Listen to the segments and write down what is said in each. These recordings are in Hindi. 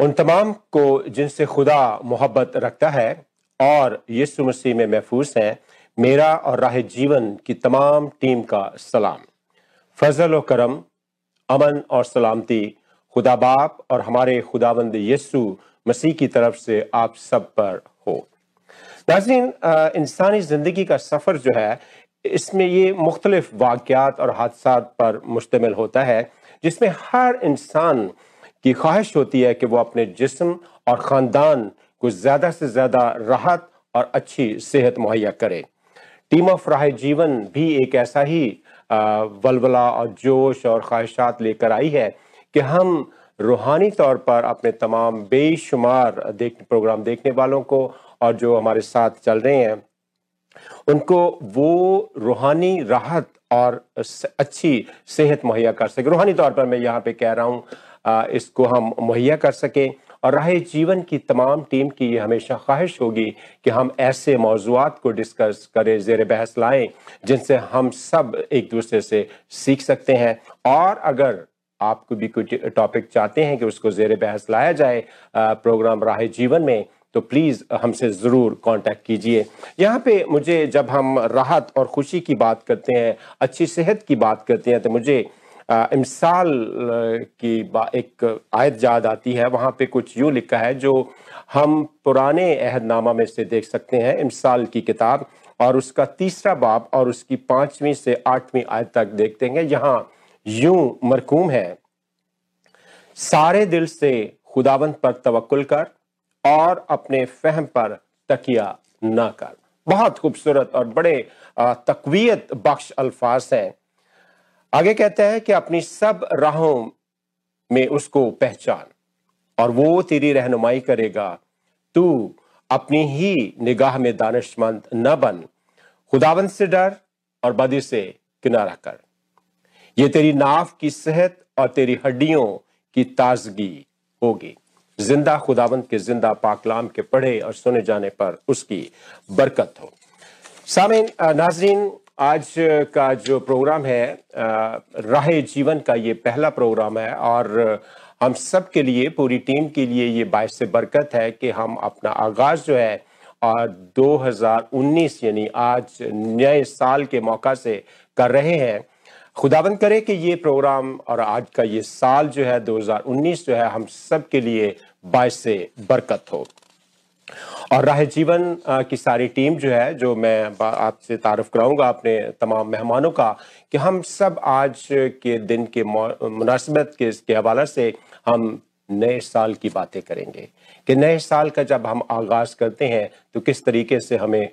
उन तमाम को जिनसे खुदा मोहब्बत रखता है और यीशु मसीह में महफूज हैं, मेरा और राह जीवन की तमाम टीम का सलाम। फजल व करम, अमन और सलामती, खुदा बाप और हमारे खुदाबंद यीशु मसीह की तरफ़ से आप सब पर हो। नाजरीन इंसानी ज़िंदगी का सफ़र जो है, इसमें ये मुख्तलिफ़ वाक़ात और हादसा पर मुश्तमिल होता है, जिसमें हर इंसान की ख्वाहिश होती है कि वो अपने जिस्म और ख़ानदान को ज़्यादा से ज़्यादा राहत और अच्छी सेहत मुहैया करे। टीम ऑफ़ राह जीवन भी एक ऐसा ही वलवला और जोश और ख्वाहिशात लेकर आई है कि हम रूहानी तौर पर अपने तमाम बेशुमार देख, प्रोग्राम देखने वालों को और जो हमारे साथ चल रहे हैं, उनको वो रूहानी राहत और अच्छी सेहत मुहैया कर सके। रूहानी तौर पर मैं यहाँ पे कह रहा हूँ इसको हम मुहैया कर सकें। और राह जीवन की तमाम टीम की ये हमेशा ख्वाहिश होगी कि हम ऐसे मौजूद को डिस्कस करें, जेर बहस लाएँ, जिनसे हम सब एक दूसरे से सीख सकते हैं। और अगर आपको भी कुछ टॉपिक चाहते हैं कि उसको जेर बहस लाया जाए प्रोग्राम राह जीवन में तो प्लीज़ हमसे ज़रूर कांटेक्ट कीजिए। यहाँ पे मुझे जब हम राहत और खुशी की बात करते हैं, अच्छी सेहत की बात करते हैं तो मुझे इमसाल की एक आयत याद आती है, वहाँ पे कुछ यूँ लिखा है, जो हम पुराने अहदनामा में से देख सकते हैं, इमसाल की किताब, और उसका तीसरा बाब और उसकी पाँचवीं से आठवीं आयत तक देखते हैं। यहाँ यूँ मरकूम है, सारे दिल से खुदावंत पर तवक्ल कर और अपने फहम पर तकिया न कर। बहुत खूबसूरत और बड़े तकवीत बख्श अल्फाज हैं। आगे कहते हैं कि अपनी सब राहों में उसको पहचान और वो तेरी रहनुमाई करेगा। तू अपनी ही निगाह में दानिशमंद न बन। खुदावंत से डर और बदी से किनारा कर। ये तेरी नाफ की सेहत और तेरी हड्डियों की ताजगी होगी। ज़िंदा खुदावंत के ज़िंदा पाकलाम के पढ़े और सुने जाने पर उसकी बरकत हो। सामिन नाजरीन आज का जो प्रोग्राम है राह जीवन का ये पहला प्रोग्राम है और हम सब के लिए, पूरी टीम के लिए ये बायस से बरकत है कि हम अपना आगाज़ जो है, और 2019 यानी आज नए साल के मौका से कर रहे हैं। खुदाबंद करे कि ये प्रोग्राम और आज का ये साल जो है 2019 जो है, हम सब के लिए बायस से बरकत हो। और राह जीवन की सारी टीम जो है, जो मैं आपसे तारुफ कराऊँगा अपने तमाम मेहमानों का, कि हम सब आज के दिन के मुनासिबत के इसके हवाले से हम नए साल की बातें करेंगे। कि नए साल का जब हम आगाज़ करते हैं तो किस तरीके से हमें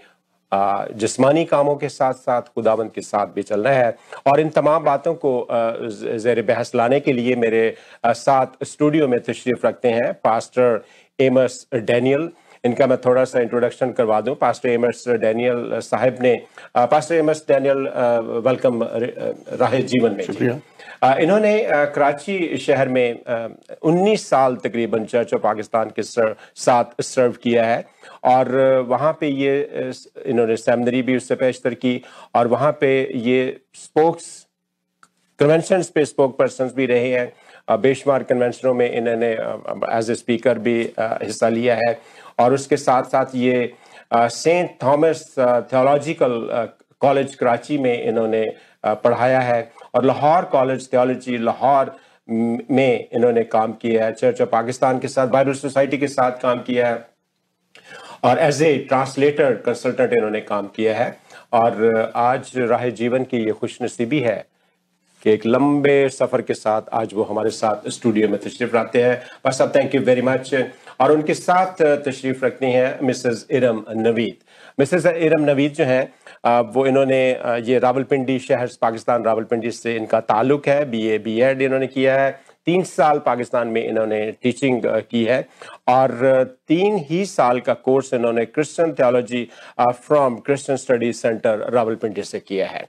जिस्मानी कामों के साथ साथ खुदावंद के साथ भी चल रहा है। और इन तमाम बातों को जेर बहस लाने के लिए मेरे साथ स्टूडियो में तशरीफ़ रखते हैं, पास्टर एमस डैनियल। इनका मैं थोड़ा सा इंट्रोडक्शन करवा दूँ। पास्टर एमस डैनियल साहब ने पास्टर एमस डैनियल वेलकम राह जीवन में। इन्होंने कराची शहर में 19 साल तकरीबन चर्च ऑफ़ पाकिस्तान के सर, साथ सर्व किया है। और वहाँ पे ये इन्होंने सेमनरी भी उससे पेशतर की और वहाँ पे ये स्पोक्स कन्वेंशन पे स्पोक पर्सन भी रहे हैं। बेशुमार कन्वेंशनों में इन्होंने एज ए स्पीकर भी हिस्सा लिया है। और उसके साथ साथ ये Saint Thomas theological college Karachi में इन्होंने पढ़ाया है और लाहौर कॉलेज थियोलॉजी लाहौर, में इन्होंने काम किया है। चर्च ऑफ़ पाकिस्तान के साथ, बाइबल सोसाइटी के साथ काम किया है और एज ए ट्रांसलेटर कंसल्टेंट इन्होंने काम किया है और आज राह जीवन की ये खुश नसीबी है कि एक लंबे सफ़र के साथ आज वो हमारे साथ स्टूडियो में तशरीफ़ रखते हैं। बस अब थैंक यू वेरी मच और उनके साथ तशरीफ़ रखनी है मिसेस इरम नवीद। मिसेस इरम नवीद जो हैं वो इन्होंने ये रावलपिंडी शहर पाकिस्तान रावलपिंडी से इनका ताल्लुक है, बी ए, बी एड इन्होंने किया है। तीन साल पाकिस्तान में इन्होंने टीचिंग की है और तीन ही साल का कोर्स इन्होंने Christian theology from Christian study centre Rawalpindi से किया है।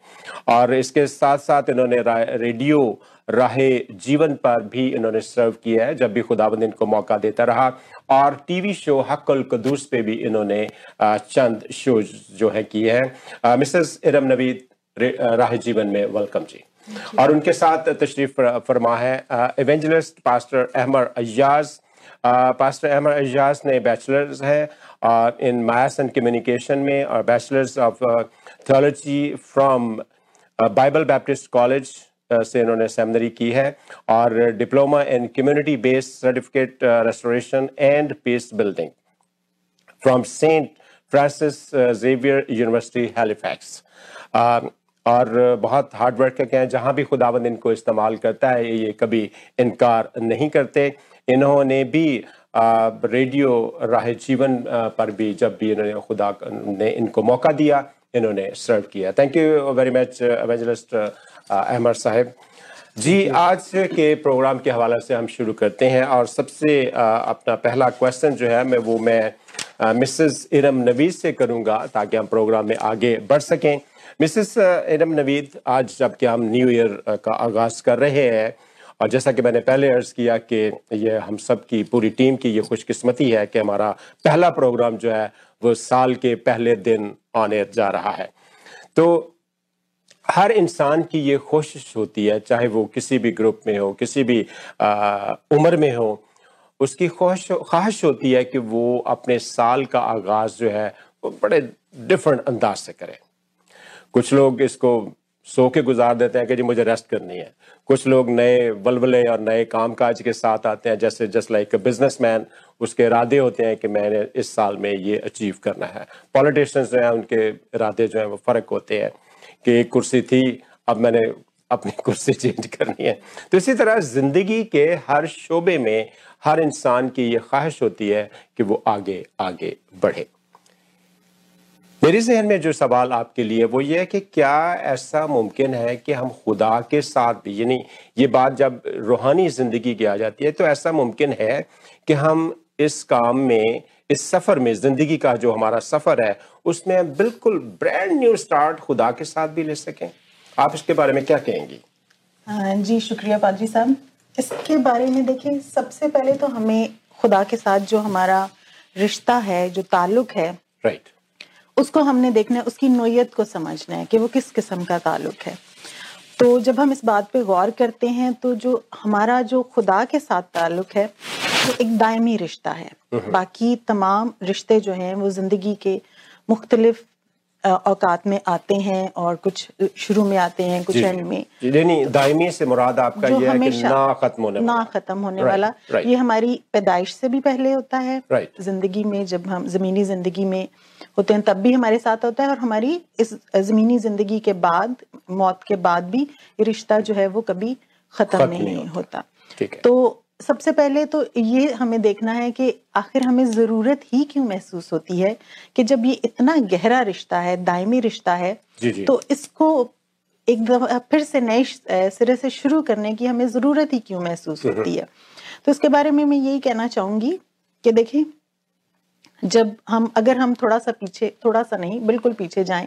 और इसके साथ साथ इन्होंने रेडियो राहे जीवन पर भी इन्होंने सर्व किया है, जब भी खुदाबंद इनको मौका देता रहा। और टीवी शो हक्ल कदूस पे भी इन्होंने चंद शो जो है किए हैं। मिसेस इरम नवीद राह जीवन में वेलकम जी। और उनके साथ तशरीफ़ फरमा है evangelist pastor Ahmad Ayaz pastor Ahmad Ejaz ने बैचलर्स है इन मास एंड कम्युनिकेशन में और bachelors of theology from Bible Baptist college से इन्होंने सेमिनरी की है। और diploma in community based certificate restoration and peace building from Saint Francis Xavier university Halifax और बहुत हार्ड वर्क करके हैं, जहाँ भी खुदावंद इनको इस्तेमाल करता है, ये कभी इनकार नहीं करते। इन्होंने भी रेडियो राह जीवन पर भी जब भी इन्होंने खुदा ने इनको मौका दिया, इन्होंने सर्व किया। Thank you very much evangelist Ahmad sahab. जी आज के प्रोग्राम के हवाले से हम शुरू करते हैं और सबसे अपना पहला क्वेश्चन जो है मैं वो मैं मिसेस इरम नवीद से करूँगा ताकि हम प्रोग्राम में आगे बढ़ सकें। मिसेस इरम नवीद आज जबकि हम न्यू ईयर का आगाज़ कर रहे हैं और जैसा कि मैंने पहले अर्ज़ किया कि ये हम सब की पूरी टीम की ये खुशकिस्मती है कि हमारा पहला प्रोग्राम जो है वो साल के पहले दिन आने जा रहा है। तो हर इंसान की ये कोशिश होती है, चाहे वो किसी भी ग्रुप में हो, किसी भी उम्र में हो, उसकी ख्वाहिश ख्वाहिश होती है कि वो अपने साल का आगाज़ जो है, वो बड़े डिफरेंट अंदाज से करें। कुछ लोग इसको सो के गुजार देते हैं कि जी मुझे रेस्ट करनी है। कुछ लोग नए वलवले और नए कामकाज के साथ आते हैं, जैसे जस्ट लाइक बिज़नेस मैन उसके इरादे होते हैं कि मैंने इस साल में ये अचीव करना है। पॉलिटिशियंस जो हैं, उनके इरादे जो हैं, वो फ़र्क होते हैं। कि एक कुर्सी थी, अब मैंने अपनी कुर्सी चेंज करनी है। तो इसी तरह ज़िंदगी के हर शोबे में हर इंसान की ये ख्वाहिश होती है कि वो आगे आगे बढ़े। मेरे जहन में जो सवाल आपके लिए, वो ये है कि क्या ऐसा मुमकिन है कि हम खुदा के साथ भी, यानी ये बात जब रूहानी ज़िंदगी की आ जाती है तो ऐसा मुमकिन है कि हम इस काम में इस सफ़र में ज़िंदगी का जो हमारा सफ़र है उसमें बिल्कुल ब्रांड न्यू स्टार्ट खुदा के साथ भी ले सकें। आप इसके बारे में क्या कहेंगी? हाँ जी शुक्रिया पाजी साहब। इसके बारे में देखिए सबसे पहले तो हमें खुदा के साथ जो हमारा रिश्ता है जो ताल्लुक है राइट right. उसको हमने देखना है उसकी नोयत को समझना है कि वो किस किस्म का ताल्लुक है। तो जब हम इस बात पे गौर करते हैं तो जो हमारा जो खुदा के साथ ताल्लुक है वो एक दायमी रिश्ता है। बाकी तमाम रिश्ते जो हैं वो ज़िंदगी के मुख्तलिफ़ औकात में आते हैं और कुछ शुरू में आते हैं कुछ एंड में। यानी दायमी से मुराद आपका ये है कि ना खत्म होने ना खत्म होने right, वाला right. ये हमारी पैदाइश से भी पहले होता है। Right. ज़िंदगी में जब हम जमीनी ज़िंदगी में होते हैं तब भी हमारे साथ होता है और हमारी इस जमीनी ज़िंदगी के बाद मौत के बाद भी ये रिश्ता जो है वो कभी खत्म नहीं, नहीं होता। तो सबसे पहले तो ये हमें देखना है कि आखिर हमें ज़रूरत ही क्यों महसूस होती है कि जब ये इतना गहरा रिश्ता है दायमी रिश्ता है जी जी। तो इसको एक दफ़ा फिर से नए सिरे से शुरू करने की हमें ज़रूरत ही क्यों महसूस हम्म, हम्म। होती है तो इसके बारे में मैं यही कहना चाहूँगी कि देखिए जब हम अगर हम थोड़ा सा पीछे थोड़ा सा नहीं बिल्कुल पीछे जाएँ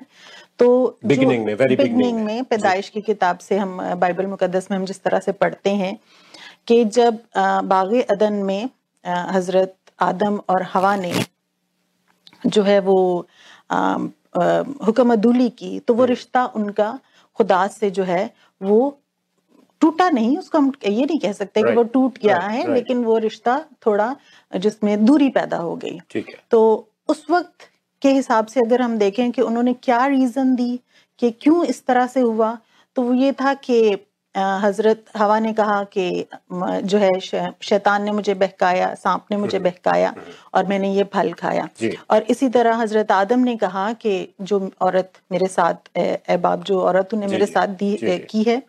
तो बिगनिंग में वेरी बिगनिंग में पैदाइश की किताब से हम बाइबल मुकदस में हम जिस तरह से पढ़ते हैं कि जब बाग अदन में हज़रत आदम और हवा ने जो है वो हुक्म अदूली की तो वो। रिश्ता उनका खुदा से जो है वो टूटा नहीं उसको हम ये नहीं कह सकते right. कि वो टूट गया right, है right. लेकिन वो रिश्ता थोड़ा जिसमें दूरी पैदा हो गई ठीक है तो उस वक्त के हिसाब से अगर हम देखें कि उन्होंने क्या रीजन दी कि क्यों इस तरह से हुआ तो वो ये था कि हज़रत हवा ने कहा कि जो है शैतान ने मुझे बहकाया सांप ने मुझे हम्म। बहकाया हम्म। और मैंने ये फल खाया। और इसी तरह हज़रत आदम ने कहा कि जो औरत मेरे साथ बाप जो औरत उन्हें मेरे साथ दी की है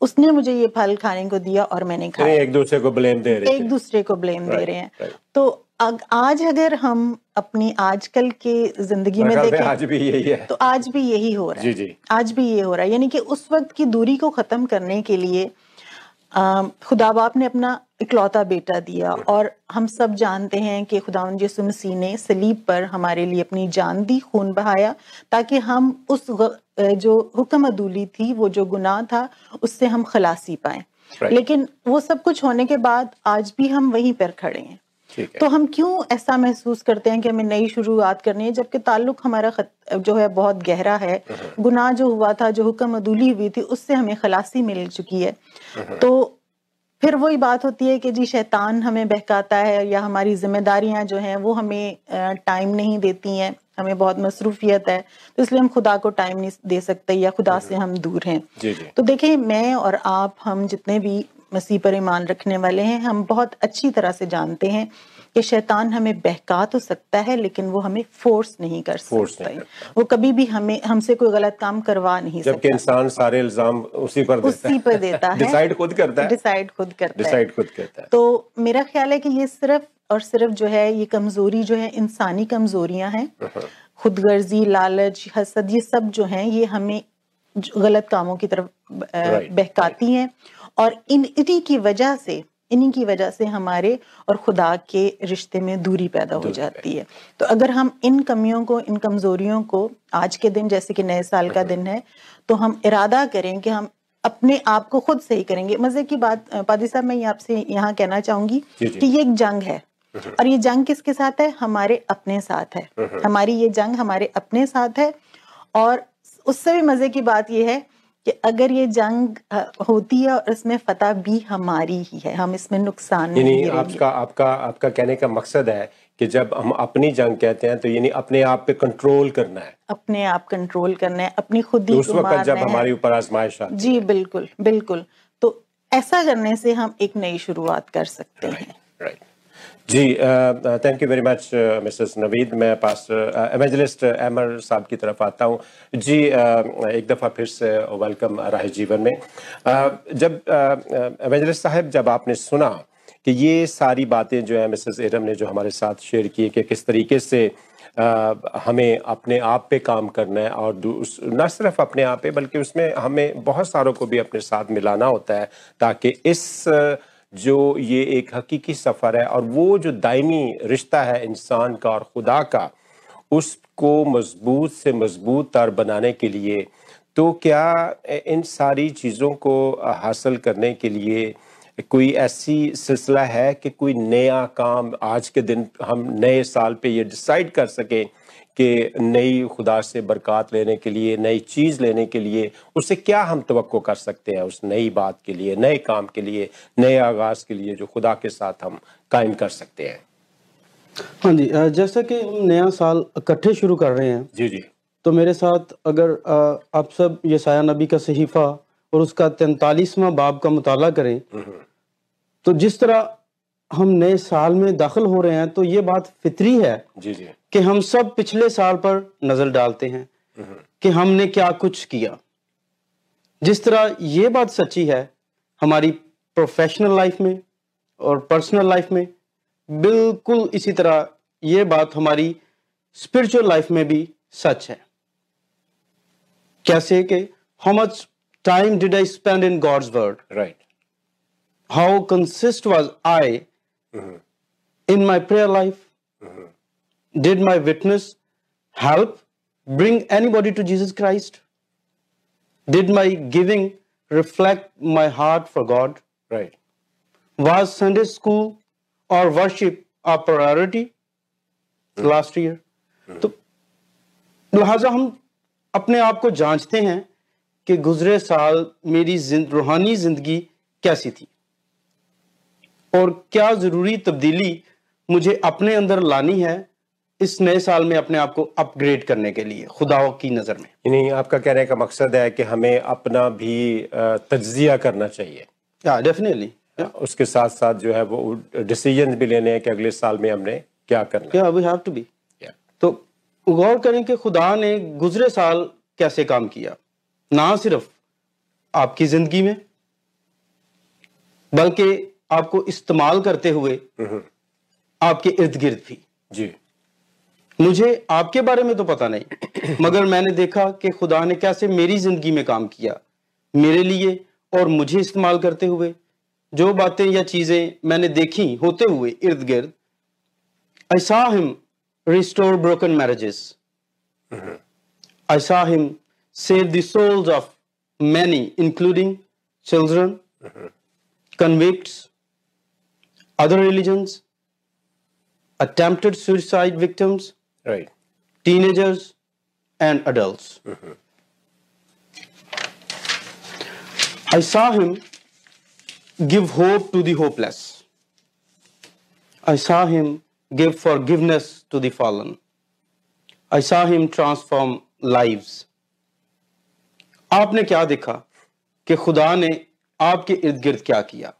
उसने मुझे ये फल खाने को दिया और मैंने खाया। एक दूसरे को ब्लेम दे रहे एक दूसरे को ब्लेम दे रहे हैं। तो आज अगर हम अपनी आजकल के ज़िंदगी में देखें आज भी यही है। तो आज भी यही हो रहा है। जी जी। आज भी ये हो रहा है। यानी कि उस वक्त की दूरी को खत्म करने के लिए खुदा बाप ने अपना इकलौता बेटा दिया और हम सब जानते हैं कि खुदा यसु मसीह ने सलीब पर हमारे लिए अपनी जान दी खून बहाया ताकि हम उस जो हुक्म अदूली थी वो जो गुनाह था उससे हम खलासी पाए। लेकिन वो सब कुछ होने के बाद आज भी हम वहीं पर खड़े हैं। तो हम क्यों ऐसा महसूस करते हैं कि हमें नई शुरुआत करनी है? जबकि ताल्लुक हमारा खत, जो है बहुत गहरा है। हम्म। गुनाह जो हुआ था जो हुक्म अदूली हुई थी उससे हमें खलासी मिल चुकी है। हम्म। तो फिर वही बात होती है कि जी शैतान हमें बहकाता है या हमारी जिम्मेदारियाँ जो हैं वो हमें टाइम नहीं देती हैं। हमें बहुत मसरूफियत है तो इसलिए हम खुदा को टाइम नहीं दे सकते या खुदा से हम दूर हैं। जी जी। तो देखिए मैं और आप हम जितने भी मसीह पर ईमान रखने वाले हैं। हम बहुत अच्छी तरह से जानते हैं कि शैतान हमें बहका तो सकता है लेकिन वो हमें फोर्स नहीं कर Force सकता नहीं है वो कभी भी हमें हमसे कोई गलत काम करवा नहीं जबकि सकता। इंसान सारे इल्ज़ाम उसी पर देता उसी पर देता है। डिसाइड खुद करता है। डिसाइड खुद करता है। डिसाइड खुद करता है। तो मेरा ख्याल है कि ये सिर्फ़ और सिर्फ़ जो है ये कमज़ोरी जो है इंसानी कमजोरियाँ हैं। खुदगर्जी लालच हसद ये सब जो हैं ये हमें गलत कामों की तरफ़ बहकाती हैं। और इन इन्हीं की वजह से इन्हीं की वजह से हमारे और खुदा के रिश्ते में दूरी पैदा हो जाती है। तो अगर हम इन कमियों को इन कमजोरियों को आज के दिन जैसे कि नए साल का दिन है तो हम इरादा करें कि हम अपने आप को खुद सही करेंगे। मज़े की बात पादी साहब मैं आपसे यहाँ कहना चाहूँगी। कि ये एक जंग है और ये जंग किसके साथ है? हमारे अपने साथ है। हमारी ये जंग हमारे अपने साथ है और उससे भी मज़े की बात ये है कि अगर ये जंग होती है और इसमें फतह भी हमारी ही है हम इसमें नुकसान नहीं आपका आपका आपका कहने का मकसद है कि जब हम अपनी जंग कहते हैं तो यानी अपने आप पे कंट्रोल करना है। अपने आप कंट्रोल करना है अपनी खुद तो ही उस वक्त जब हमारे ऊपर आजमाइश जी बिल्कुल बिल्कुल। तो ऐसा करने से हम एक नई शुरुआत कर सकते हैं। Right ji thank you very much Mrs Naveed मैं पास एवेंजलिस्ट अमर साहब की तरफ़ आता हूँ। जी uh, एक दफ़ा फिर से वेलकम राह जीवन में। Uh, जब एवेंजलिस्ट uh, साहब जब आपने सुना कि ये सारी बातें जो है मिसेस एरम ने जो हमारे साथ शेयर की कि किस तरीके से अ, हमें अपने आप पे काम करना है और न सिर्फ़ अपने आप पे बल्कि उसमें हमें बहुत सारों को भी अपने साथ मिलाना होता है ताकि इस जो ये एक हकीकी सफ़र है और वो जो दायमी रिश्ता है इंसान का और खुदा का, उसको मज़बूत से मज़बूत तार बनाने के लिए तो क्या इन सारी चीज़ों को हासिल करने के लिए कोई ऐसी सिलसिला है कि कोई नया काम आज के दिन हम नए साल पे ये डिसाइड कर सकें कि नई खुदा से बरकत लेने के लिए नई चीज़ लेने के लिए उससे क्या हम तो कर सकते हैं उस नई बात के लिए नए काम के लिए नए आगाज़ के लिए जो खुदा के साथ हम कायम कर सकते हैं? हाँ जी जैसा कि हम नया साल इकट्ठे शुरू कर रहे हैं जी जी। तो मेरे साथ अगर आप सब यसाया नबी का सहीफा और उसका तैंतालीसवां बाब का मुताला करें तो जिस तरह हम नए साल में दाखिल हो रहे हैं तो ये बात फितरी है। जी जी। कि हम सब पिछले साल पर नज़र डालते हैं कि हमने क्या कुछ किया। जिस तरह ये बात सच्ची है हमारी प्रोफेशनल लाइफ में और पर्सनल लाइफ में बिल्कुल इसी तरह ये बात हमारी स्पिरिचुअल लाइफ में भी सच है। कैसे कि how much time did I spend in God's word right how consist was I in my prayer life? Did my witness help bring anybody to Jesus Christ? Did my giving reflect my heart for God? Right Was Sunday school or worship a priority hmm. last year? तो लिहाजा हम अपने आप को जांचते हैं कि गुजरे साल मेरी जिन- रूहानी ज़िंदगी कैसी थी और क्या ज़रूरी तब्दीली मुझे अपने अंदर लानी है इस नए साल में अपने आप को अपग्रेड करने के लिए खुदा की नज़र में। यानी आपका कहने का मकसद है कि हमें अपना भी तजिया करना चाहिए। या डेफिनेटली उसके साथ साथ जो है वो डिसीज़न भी लेने हैं कि अगले साल में हमने क्या करना या वी हैव टू बी तो गौर करें कि खुदा ने गुजरे साल कैसे काम किया। ना सिर्फ़ आपकी ज़िंदगी में बल्कि आपको इस्तेमाल करते हुए आपके इर्द गिर्द भी। जी। मुझे आपके बारे में तो पता नहीं मगर मैंने देखा कि खुदा ने कैसे मेरी ज़िंदगी में काम किया मेरे लिए और मुझे इस्तेमाल करते हुए। जो बातें या चीज़ें मैंने देखी होते हुए इर्द गिर्द असाहम restore broken marriages असाहम save souls of many including children convict other religion attempted suicide victims Right teenagers and adults. I saw him give hope to the hopeless. I saw him give forgiveness to the fallen. I saw him transform lives. आपने क्या देखा कि खुदा ने आपके इर्द गिर्द क्या किया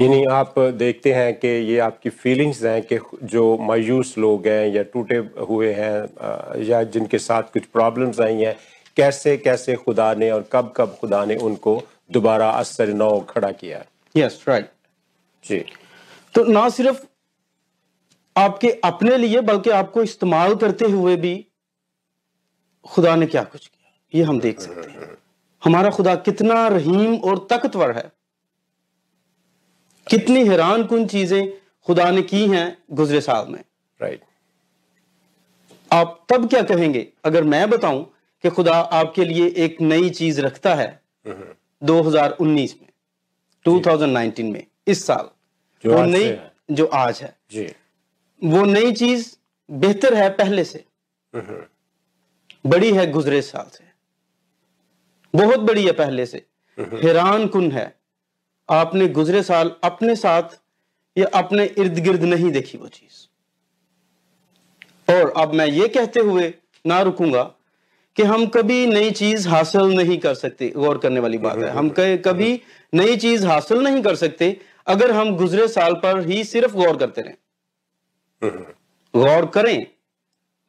यानी आप देखते हैं कि ये आपकी फीलिंग्स हैं कि जो मायूस लोग हैं या टूटे हुए हैं या जिनके साथ कुछ प्रॉब्लम्स आई हैं कैसे कैसे खुदा ने और कब कब खुदा ने उनको दोबारा असर नौ खड़ा किया? यस राइट जी। तो ना सिर्फ़ आपके अपने लिए बल्कि आपको इस्तेमाल करते हुए भी खुदा ने क्या कुछ किया? ये हम देख सकते हैं। हमारा खुदा कितना रहीम और ताकतवर है। कितनी हैरान कुन चीज़ें खुदा ने की हैं गुजरे साल में। राइट आप तब क्या कहेंगे? अगर मैं बताऊँ कि खुदा आपके लिए एक नई चीज़ रखता है 2019 में 2019 में इस साल। जो वो नई जो आज है। जी। वो नई चीज़ बेहतर है पहले से। बड़ी है गुजरे साल से। बहुत बड़ी है पहले से। हैरान कुन है। आपने गुजरे साल अपने साथ या अपने इर्द गिर्द नहीं देखी वो चीज़। और अब मैं ये कहते हुए ना रुकूँगा कि हम कभी नई चीज़ हासिल नहीं कर सकते गौर करने वाली बात है। हम कभी नई चीज़ हासिल नहीं कर सकते अगर हम गुजरे साल पर ही सिर्फ़ गौर करते रहें। गौर करें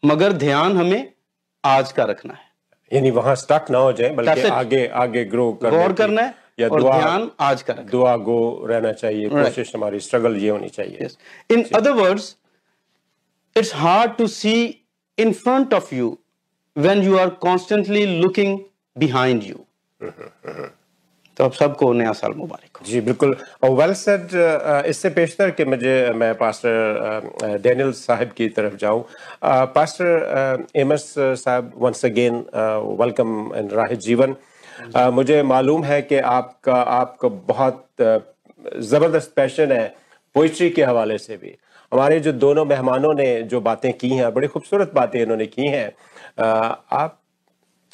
मगर ध्यान हमें आज का रखना है। यानी वहाँ स्टक ना हो जाए बल्कि आगे आगे ग्रो गौर करना है। या और दुआ ध्यान आज का दुआ गो रहना चाहिए कोशिश हमारी स्ट्रगल ये होनी चाहिए। In other words it's hard to see in front of you when you are constantly looking behind you तो आप सबको नया साल मुबारक हो। जी बिल्कुल। वेल सेड इससे पेशतर कि मुझे मैं पास्टर डैनियल साहब की तरफ़ जाऊँ। Pastor MS sahab once again welcome in Raah Jeevan. मुझे मालूम है कि आपका आपका बहुत ज़बरदस्त पैशन है पोइट्री के हवाले से भी। हमारे जो दोनों मेहमानों ने जो बातें की हैं बड़ी खूबसूरत बातें इन्होंने की हैं आप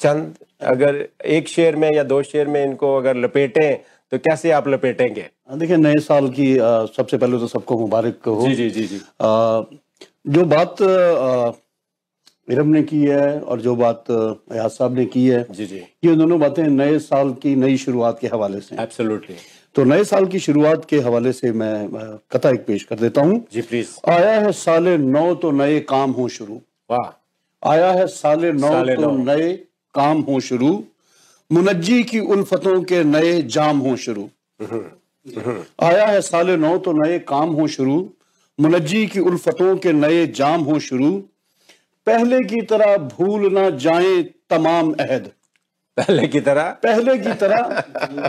चंद अगर एक शेर में या दो शेर में इनको अगर लपेटें तो कैसे आप लपेटेंगे? देखिए नए साल की सबसे पहले तो सबको मुबारक हो। जी जी जी जी। अ, जो बात अ, इरम ने की है और जो बात अयाज साहब ने की है जी जी। ये दोनों बातें नए साल की नई शुरुआत के हवाले से एब्सोल्युटली तो नए साल की शुरुआत के हवाले से मैं कथा एक पेश कर देता हूँ। जी प्लीज़ आया है साले नौ तो नए काम हो शुरू। वाह। आया है साले नौ साले तो नए काम हो शुरू। मुनज्जी की उल्फतों के नए जाम हो शुरू। आया है साले नौ तो नए काम हो शुरू। मुनज्जी की उल्फतों के नए जाम हो शुरू। पहले की तरह भूल ना जाए तमाम अहद। पहले की तरह? पहले की तरह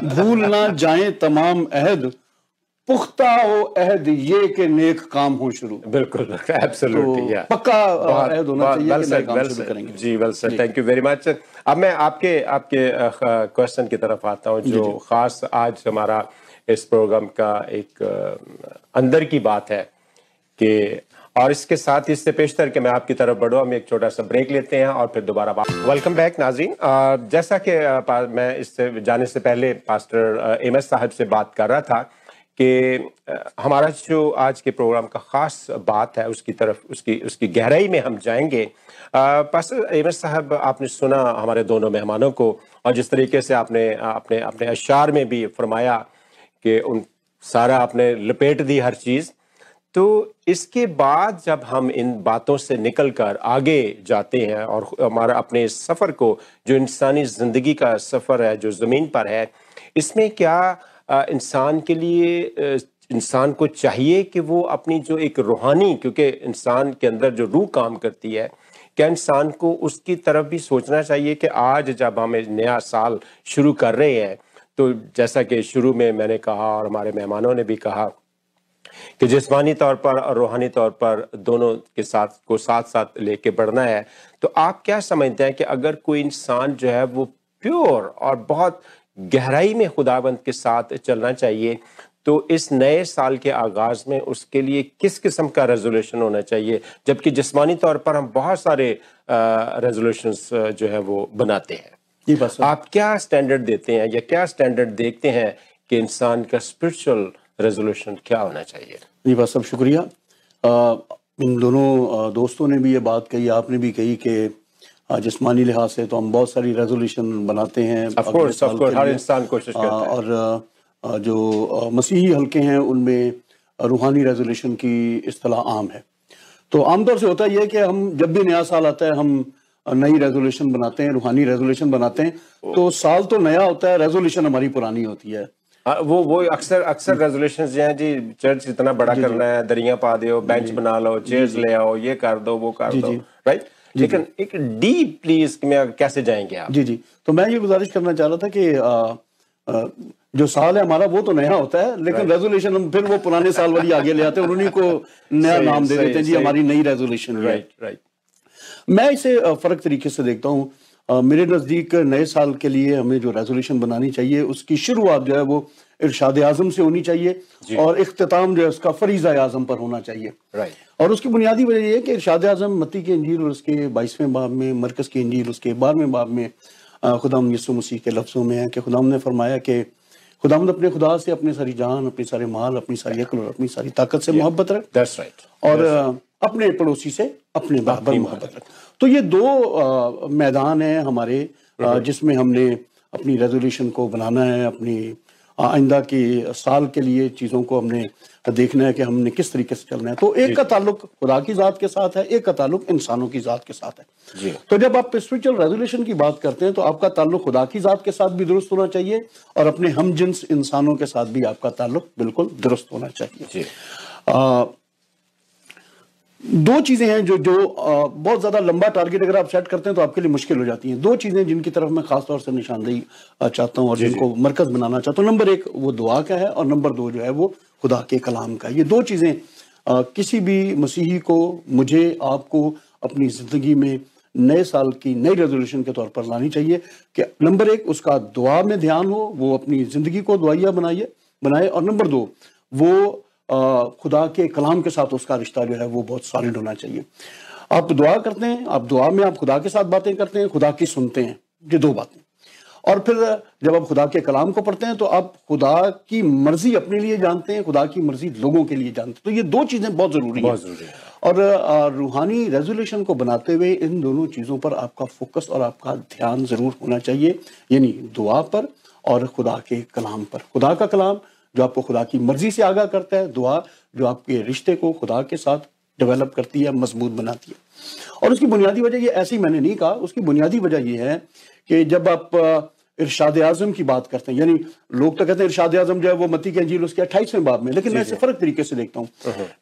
भूल ना जाए तमाम अहद। पुख्ता हो अहद ये के नेक काम हो शुरू। बिल्कुल एब्सोल्युटली तो पक्का अहद होना चाहिए कि नए काम शुरू करेंगे। जी well sir thank you very much अब मैं आपके आपके क्वेश्चन की तरफ़ आता हूँ जो खास आज हमारा इस प्रोग्राम का एक अंदर की बात है कि और इसके साथ इससे पेशतर कि मैं आपकी तरफ़ बढ़ूँ। हम एक छोटा सा ब्रेक लेते हैं और फिर दोबारा बात वेलकम बैक नाजीन। जैसा कि मैं इससे जाने से पहले पास्टर एम एस साहब से बात कर रहा था कि हमारा जो आज के प्रोग्राम का खास बात है, उसकी तरफ़, उसकी उसकी गहराई में हम जाएँगे। पास्टर एम एस साहब, आपने सुना हमारे दोनों मेहमानों को और जिस तरीके से आपने अपने अपने अशार में भी फरमाया कि उन सारा आपने लपेट दी हर चीज़। तो इसके बाद जब हम इन बातों से निकलकर आगे जाते हैं और हमारा अपने सफ़र को, जो इंसानी ज़िंदगी का सफ़र है, जो ज़मीन पर है, इसमें क्या इंसान के लिए इंसान को चाहिए कि वो अपनी जो एक रूहानी, क्योंकि इंसान के अंदर जो रूह काम करती है, क्या इंसान को उसकी तरफ़ भी सोचना चाहिए कि आज जब हम नया साल शुरू कर रहे हैं तो जैसा कि शुरू में मैंने कहा और हमारे मेहमानों ने भी कहा कि जिस्मानी तौर पर और रूहानी तौर पर दोनों के साथ को साथ साथ लेके बढ़ना है। तो आप क्या समझते हैं कि अगर कोई इंसान जो है वो प्योर और बहुत गहराई में खुदाबंद के साथ चलना चाहिए तो इस नए साल के आगाज़ में उसके लिए किस किस्म का रेजोल्यूशन होना चाहिए? जबकि जिसमानी तौर पर हम बहुत सारे रेजोल्यूशन जो है वो बनाते हैं। जी बस आप क्या स्टैंडर्ड देते हैं या क्या स्टैंडर्ड देखते हैं कि इंसान का स्पिरिचुअल रेजोल्यूशन क्या होना चाहिए? जी बस सब शुक्रिया। आ, इन दोनों दोस्तों ने भी ये बात कही आपने भी कही कि जिस्मानी लिहाज से तो हम बहुत सारी रेजोल्यूशन बनाते हैं Of course, of course, हर इंसान कोशिश करता है। और आ, जो मसीही हल्के हैं उनमें रूहानी रेजोल्यूशन की इस्तलाह आम है। तो आमतौर से होता यह है कि हम जब भी नया साल आता है हम नई रेजोल्यूशन बनाते हैं रूहानी रेजोल्यूशन बनाते हैं। तो साल तो नया होता है रेजोल्यूशन हमारी पुरानी होती है। वो वो अक्सर अक्सर रेजोल्यूशन जो हैं जी चर्च इतना बड़ा जी, करना है दरिया पा दो बेंच बना लो चेयर्स ले आओ ये कर दो वो कर दो राइट लेकिन एक डीपली इसमें कैसे जाएँगे आप? जी जी। तो मैं ये गुजारिश करना चाह रहा था कि आ, आ, जो साल है हमारा वो तो नया होता है लेकिन रेजोल्यूशन हम फिर वो पुराने साल वाली आगे ले आते हैं उन्हीं को नया नाम दे देते हैं जी हमारी नई रेजोल्यूशन राइट राइट मैं इसे फ़र्क तरीके से देखता हूँ। मेरे नज़दीक नए साल के लिए हमें जो रेजोल्यूशन बनानी चाहिए उसकी शुरुआत जो है वो इरशाद आज़म से होनी चाहिए और अख्ताम जो है उसका फरीजा आज़म पर होना चाहिए। राइट और उसकी बुनियादी वजह यह है कि इरशाद आज़म मत्ती की इंजील और उसके बाईसवें बाब में मरकज़ की इंजील उसके बारहवें बाब में खुदाम यसु मसीह के लफ्ज़ों में है कि खुदाम ने फरमाया कि खुदाम अपने खुदा से अपने सारी जान अपनी सारे माल अपनी सारी अक्ल और अपनी सारी ताकत से मोहब्बत रख। और अपने पड़ोसी से अपने बराबर मोहब्बत रख। तो ये दो मैदान हैं हमारे जिसमें हमने अपनी रेजोल्यूशन को बनाना है अपनी आइंदा के साल के लिए चीज़ों को हमने देखना है कि हमने किस तरीके से चलना है। तो एक का ताल्लुक खुदा की ज़ात के साथ है एक का ताल्लुक इंसानों की ज़ात के साथ है। जी। तो जब आप स्पिरिचुअल रेजोल्यूशन की बात करते हैं तो आपका ताल्लुक खुदा की ज़ात के साथ भी दुरुस्त होना चाहिए और अपने हम जिन्स इंसानों के साथ भी आपका ताल्लुक बिल्कुल दुरुस्त होना चाहिए। दो चीज़ें हैं जो जो बहुत ज़्यादा लंबा टारगेट अगर आप सेट करते हैं तो आपके लिए मुश्किल हो जाती हैं। दो चीज़ें जिनकी तरफ़ मैं खास तौर से निशानदेही चाहता हूँ और जिनको मरकज बनाना चाहता हूँ। नंबर एक वो दुआ का है और नंबर दो जो है वो खुदा के कलाम का ये दो चीज़ें किसी भी मसीही को मुझे आपको अपनी ज़िंदगी में नए साल की नई रेजोल्यूशन के तौर पर लानी चाहिए कि नंबर एक उसका दुआ में ध्यान हो वो अपनी ज़िंदगी को दुआया बनाइए बनाए। और नंबर दो वो खुदा के कलाम के साथ उसका रिश्ता जो है वो बहुत सॉलिड होना चाहिए। आप दुआ करते हैं आप दुआ में आप खुदा के साथ बातें करते हैं खुदा की सुनते हैं ये दो बातें। और फिर जब आप खुदा के कलाम को पढ़ते हैं तो आप खुदा की मर्ज़ी अपने लिए जानते हैं खुदा की मर्ज़ी लोगों के लिए जानते हैं। तो ये दो चीज़ें बहुत ज़रूरी बहुत ज़रूरी है। और रूहानी रेजोल्यूशन को बनाते हुए इन दोनों चीज़ों पर आपका फोकस और आपका ध्यान ज़रूर होना चाहिए। यानी दुआ पर और खुदा के कलाम पर। खुदा का कलाम जो आपको खुदा की मर्ज़ी से आगाह करता है दुआ जो आपके रिश्ते को खुदा के साथ डेवलप करती है मज़बूत बनाती है। और उसकी बुनियादी वजह ये ऐसी मैंने नहीं कहा उसकी बुनियादी वजह ये है कि जब आप इरशाद आज़म की बात करते हैं यानी लोग तो कहते हैं इरशाद आज़म जो है वो मती के अंजील उसके अट्ठाईसवें बाब में लेकिन मैं इसे फ़र्क तरीके से देखता हूँ।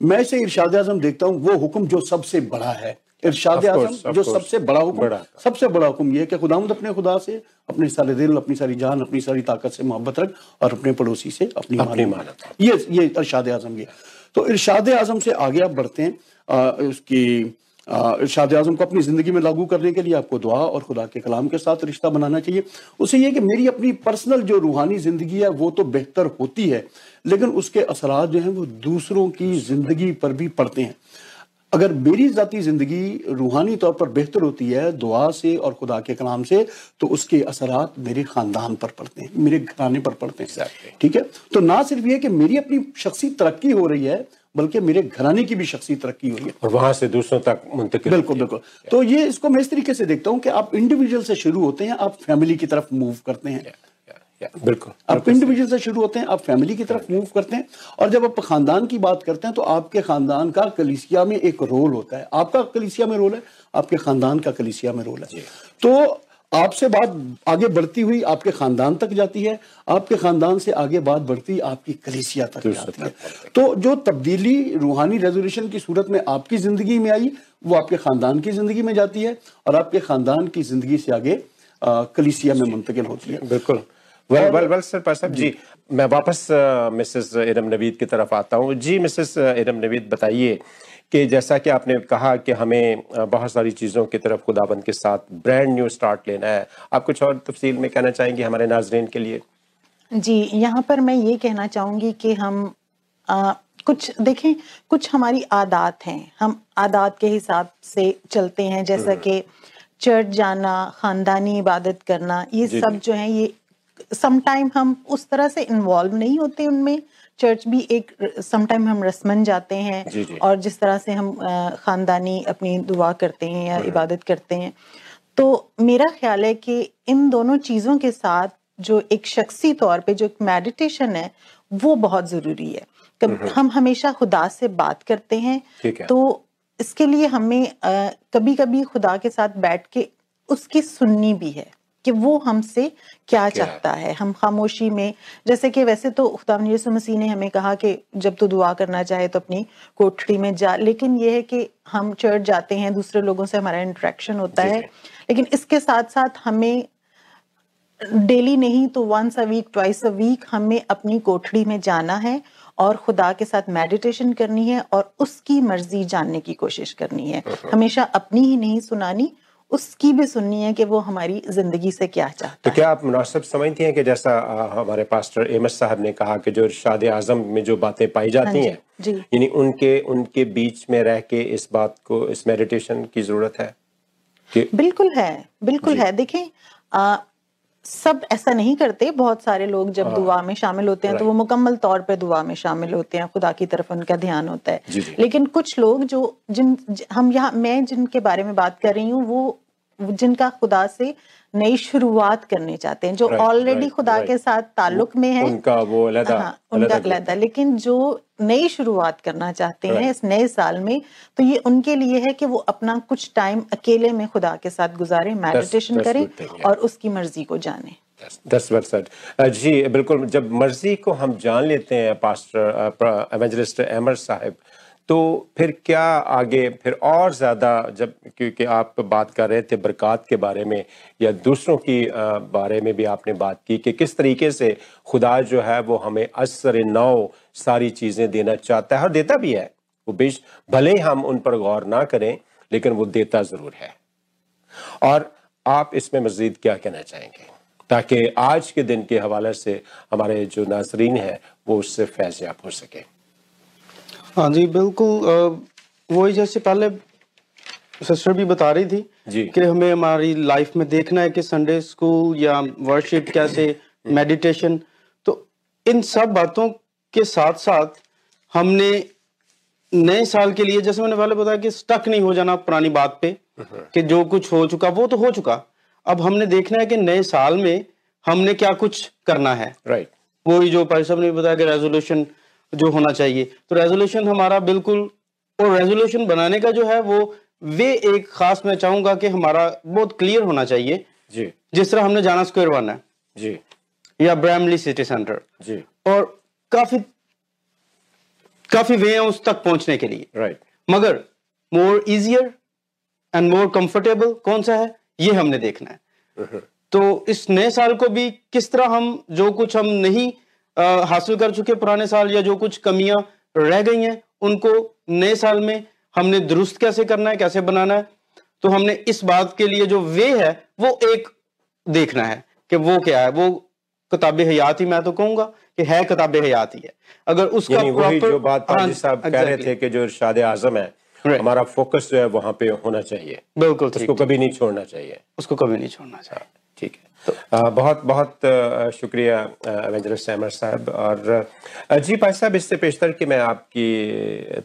मैं इसे इरशाद आज़म देखता हूँ वो हुक्म जो सबसे बड़ा है। इरशाद आज़म जो सबसे बड़ा हुक्म सबसे बड़ा हुक्म यह कि खुदावंद अपने खुदा से अपने सारे दिल अपनी सारी जान अपनी सारी ताकत से मोहब्बत रख और अपने पड़ोसी से अपनी अपनी मानत ये ये इरशाद आज़म ये। तो इर्शाद आज़म से आगे आप बढ़ते हैं आ, उसकी इर्शाद आज़म को अपनी ज़िंदगी में लागू करने के लिए आपको दुआ और खुदा के कलाम के साथ रिश्ता बनाना चाहिए। उसे ये कि मेरी अपनी पर्सनल जो रूहानी ज़िंदगी है वो तो बेहतर होती है लेकिन उसके असरा जो हैं वो दूसरों की ज़िंदगी पर भी पड़ते हैं। अगर मेरी जाती ज़िंदगी रूहानी तौर पर बेहतर होती है दुआ से और खुदा के कलाम से तो उसके असरात मेरे खानदान पर पड़ते हैं मेरे घराने पर पड़ते हैं। ठीक है? तो ना सिर्फ़ ये कि मेरी अपनी शख्सी तरक्की हो रही है बल्कि मेरे घराने की भी शख्सी तरक्की हो रही है। और वहाँ से दूसरों तक मुंतकिल बिल्कुल बिल्कुल। तो ये इसको मैं इस तरीके से देखता हूँ कि आप इंडिविजुअल से शुरू होते हैं आप फैमिली की तरफ़ मूव करते हैं। बिल्कुल। आप इंडिविजुअल से शुरू होते हैं आप फैमिली की तरफ़ मूव करते हैं और जब आप खानदान की बात करते हैं तो आपके खानदान का कलिसिया में एक रोल होता है। आपका कलिसिया में रोल है आपके खानदान का कलिसिया में रोल है। तो आपसे बात आगे बढ़ती हुई आपके खानदान तक जाती है आपके खानदान से आगे बात बढ़ती आपकी कलिसिया तक जाती है। तो जो तब्दीली रूहानी रेजोल्यूशन की सूरत में आपकी ज़िंदगी में आई वो आपके खानदान की ज़िंदगी में जाती है और आपके खानदान की ज़िंदगी से आगे कलिसिया में मुंतकिल होती है। बिल्कुल। वेल वेल वेल सर साहब जी मैं वापस मिसेस इरम नवीद की तरफ़ आता हूँ। जी मिसेस इरम नवीद बताइए कि जैसा कि आपने कहा कि हमें बहुत सारी चीज़ों की तरफ़ खुदाबंद के साथ ब्रांड न्यू स्टार्ट लेना है। आप कुछ और तफसील में कहना चाहेंगे हमारे नाजरीन के लिए? जी यहाँ पर मैं ये कहना चाहूँगी कि हम आ, कुछ देखें कुछ हमारी आदात हैं। हम आदात के हिसाब से चलते हैं जैसा कि चर्च जाना ख़ानदानी इबादत करना ये सब जो है ये सम टाइम हम उस तरह से इन्वॉल्व नहीं होते उनमें। चर्च भी एक सम टाइम हम रस्मन जाते हैं जी, जी। और जिस तरह से हम खानदानी अपनी दुआ करते हैं या इबादत करते हैं। तो मेरा ख्याल है कि इन दोनों चीज़ों के साथ जो एक शख्सी तौर पे जो एक मेडिटेशन है वो बहुत ज़रूरी है। कब हम हमेशा खुदा से बात करते हैं है। तो इसके लिए हमें कभी कभी खुदा के साथ बैठ के उसकी सुननी भी है। कि वो हमसे क्या क्या? चाहता है। हम खामोशी में जैसे कि वैसे तो खुदा यीशु मसीह ने हमें कहा कि जब तू दुआ करना चाहे तो अपनी कोठड़ी में जा। लेकिन ये है कि हम चर्च जाते हैं दूसरे लोगों से हमारा इंटरेक्शन होता है। लेकिन इसके साथ साथ हमें डेली नहीं तो once a week twice a week हमें अपनी कोठड़ी में जाना है और खुदा के साथ मेडिटेशन करनी है और उसकी मर्ज़ी जानने की कोशिश करनी है। हमेशा अपनी ही नहीं सुनानी उसकी भी सुननी है कि वो हमारी ज़िंदगी से क्या चाहता तो क्या आप मुनासिब समझती हैं कि जैसा हमारे पास्टर एमएस साहब ने कहा कि जो इरशाद आज़म में जो बातें पाई हाँ जाती हैं जी। यानी उनके उनके बीच में रह के इस बात को इस मेडिटेशन की ज़रूरत है कि बिल्कुल है बिल्कुल है। देखें आ, सब ऐसा नहीं करते बहुत सारे लोग जब दुआ में शामिल होते हैं तो वो मुकम्मल तौर पे दुआ में शामिल होते हैं खुदा की तरफ़ उनका ध्यान होता है। लेकिन कुछ लोग जो जिन हम यहाँ मैं जिनके बारे में बात कर रही हूँ वो जिनका खुदा से नई शुरुआत करने चाहते हैं जो ऑलरेडी right, खुदा right. के साथ ताल्लुक में है। उनका वो अलहदा हाँ, उनका अलहदा लेकिन जो नई शुरुआत करना चाहते हैं इस नए साल में तो ये उनके लिए है कि वो अपना कुछ टाइम अकेले में खुदा के साथ गुजारें मेडिटेशन करें yeah. और उसकी मर्ज़ी को जानें। दस परसेंट जी बिल्कुल जब मर्ज़ी को हम जान लेते हैं पास्टर एवेंजलिस्ट अहमद साहब तो फिर क्या आगे, फिर और ज़्यादा जब, क्योंकि आप बात कर रहे थे बरक़ात के बारे में या दूसरों की बारे में भी आपने बात की कि किस तरीके से खुदा जो है वो हमें असर नौ सारी चीज़ें देना चाहता है और देता भी है। वो बेश, भले हम उन पर गौर ना करें, लेकिन वो देता ज़रूर है। और आप इसमें मज़ीद क्या कहना चाहेंगे? ताकि आज के दिन के हवाले से हमारे जो नाजरीन हैं, वो उससे फैज़ याब हो सके। हाँ जी बिल्कुल वही जैसे पहले सिस्टर भी बता रही थी जी। कि हमें हमारी लाइफ में देखना है कि संडे स्कूल या वर्शिप कैसे मेडिटेशन तो इन सब बातों के साथ साथ हमने नए साल के लिए जैसे मैंने पहले बताया कि स्टक नहीं हो जाना पुरानी बात पे कि जो कुछ हो चुका वो तो हो चुका। अब हमने देखना है कि नए साल में हमने क्या कुछ करना है। राइट वही जो भाई साहब ने बताया कि रेजोल्यूशन जो होना चाहिए। तो रेजोल्यूशन हमारा बिल्कुल और रेजोल्यूशन बनाने का जो है वो वे एक खास मैं चाहूँगा कि हमारा बहुत क्लियर होना चाहिए। जी। जिस तरह हमने जाना स्क्वायर वन है। जी। या ब्रैमली सिटी सेंटर जी। और काफ़ी काफ़ी वे हैं उस तक पहुँचने के लिए। राइट मगर more easier and more comfortable कौन सा है? ये हमने देखना है। तो इस नए साल को भी किस तरह हम जो कुछ हम नहीं हासिल कर चुके पुराने साल या जो कुछ कमियाँ रह गई हैं उनको नए साल में हमने दुरुस्त कैसे करना है कैसे बनाना है? तो हमने इस बात के लिए जो वे है वो एक देखना है कि वो क्या है। वो किताब हयात ही मैं तो कहूँगा कि है किताब हयात ही है। अगर उसका proper- जो बात हाँ, साहब कह रहे थे कि जो इरशाद आज़म है. हमारा फोकस जो है वहाँ पे होना चाहिए। बिल्कुल उसको कभी नहीं छोड़ना चाहिए। उसको कभी नहीं छोड़ना चाहिए। ठीक है। अ, बहुत बहुत अ, शुक्रिया एवेंजलिस्ट अहमद साहब। और जी भाई साहब इससे पेशतर कि मैं आपकी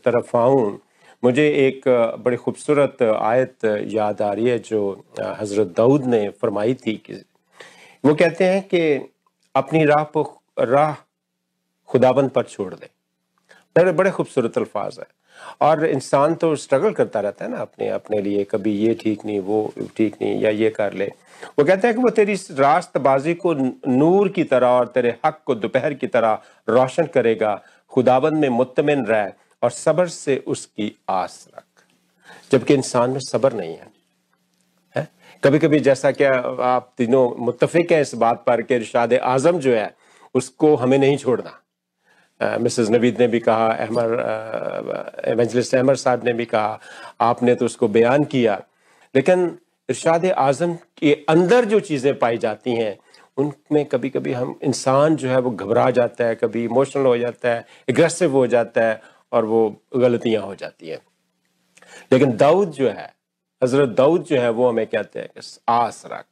तरफ़ आऊँ। मुझे एक बड़ी खूबसूरत आयत याद आ रही है जो हज़रत दाऊद ने फरमाई थी कि वो कहते हैं कि अपनी राह पर राह खुदाबंद पर छोड़ दे। बड़े बड़े खूबसूरत अल्फाज है। और इंसान तो स्ट्रगल करता रहता है ना अपने अपने लिए, कभी ये ठीक नहीं, वो ठीक नहीं, या ये कर ले। वो कहते हैं कि वो तेरी रास्तबाजी को नूर की तरह और तेरे हक को दोपहर की तरह रोशन करेगा। खुदाबंद में मुतमिन रह और सब्र से उसकी आस रख। जबकि इंसान में सब्र नहीं है। है? कभी कभी जैसा क्या आप तीनों मुतफिक हैं इस बात पर कि इरशाद आज़म जो है, उसको हमें नहीं छोड़ना। मिसेस नवीद ने भी कहा, अहमर एवेंजलिस्ट अहमद साहब ने भी कहा, आपने तो उसको बयान किया। लेकिन इरशाद आज़म के अंदर जो चीज़ें पाई जाती हैं, उनमें कभी कभी हम इंसान जो है वो घबरा जाता है, कभी इमोशनल हो जाता है एग्रेसिव हो जाता है और वो गलतियाँ हो जाती हैं। लेकिन दाऊद जो है, हज़रत दाऊद जो है वो हमें कहते हैं कि आस रख,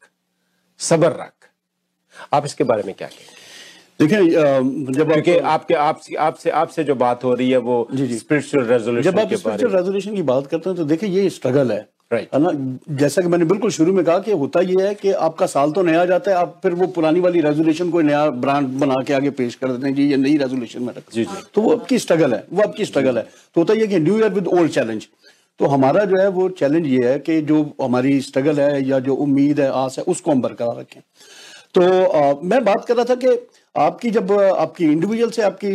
सब्र रख। आप इसके बारे में क्या कहेंगे? देखिए जब क्योंकि आप आपके आपसे आपसे आपसे जो बात हो रही है वो। स्पिरिचुअल जब आप स्पिरिचुअल रेजोल्यूशन की बात करते हैं तो देखिए ये स्ट्रगल है। Right. ना? जैसा कि मैंने बिल्कुल शुरू में कहा कि होता ये है कि आपका साल तो नया जाता है आप फिर वो पुरानी वाली रेजोल्यूशन कोई नया ब्रांड बना के आगे पेश कर देते हैं जी ये नई रेजोल्यूशन में रख जी, जी। तो वो आपकी स्ट्रगल है वो आपकी स्ट्रगल है। तो होता ये कि new year with old challenge तो हमारा जो है वो चैलेंज ये है कि जो हमारी स्ट्रगल है या जो उम्मीद है आस है उसको हम बरकरार रखें। तो अ, मैं बात कर रहा था कि आपकी जब आपकी इंडिविजुअल से आपकी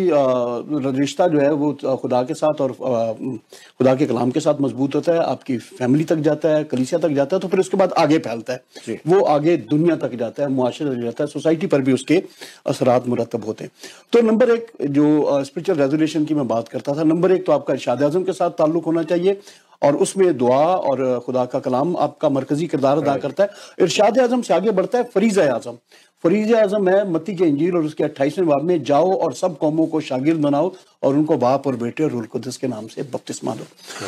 रिश्ता जो है वो खुदा के साथ और खुदा के कलाम के साथ मज़बूत होता है आपकी फैमिली तक जाता है कलीसिया तक जाता है तो फिर उसके बाद आगे फैलता है। वो आगे दुनिया तक जाता है मुआशरे तक जाता है सोसाइटी पर भी उसके असरात मुरतब होते हैं। तो नंबर एक जो स्पिरिचुअल रेजोल्यूशन की मैं बात करता था नंबर एक तो आपका इर्शाद आज़म के साथ ताल्लुक होना चाहिए और उसमें दुआ और खुदा का कलाम आपका मरकजी किरदार अदा करता है। इर्शाद आज़म से आगे बढ़ता है फरीज आज़म। फरीज आज़म है मत्ती के इंजील और उसके अट्ठाईसवें बाब में जाओ और सब कौमों को शागिर्द बनाओ और उनको बाप और बेटे और रुल कुदस के नाम से बपतिस्मा दो।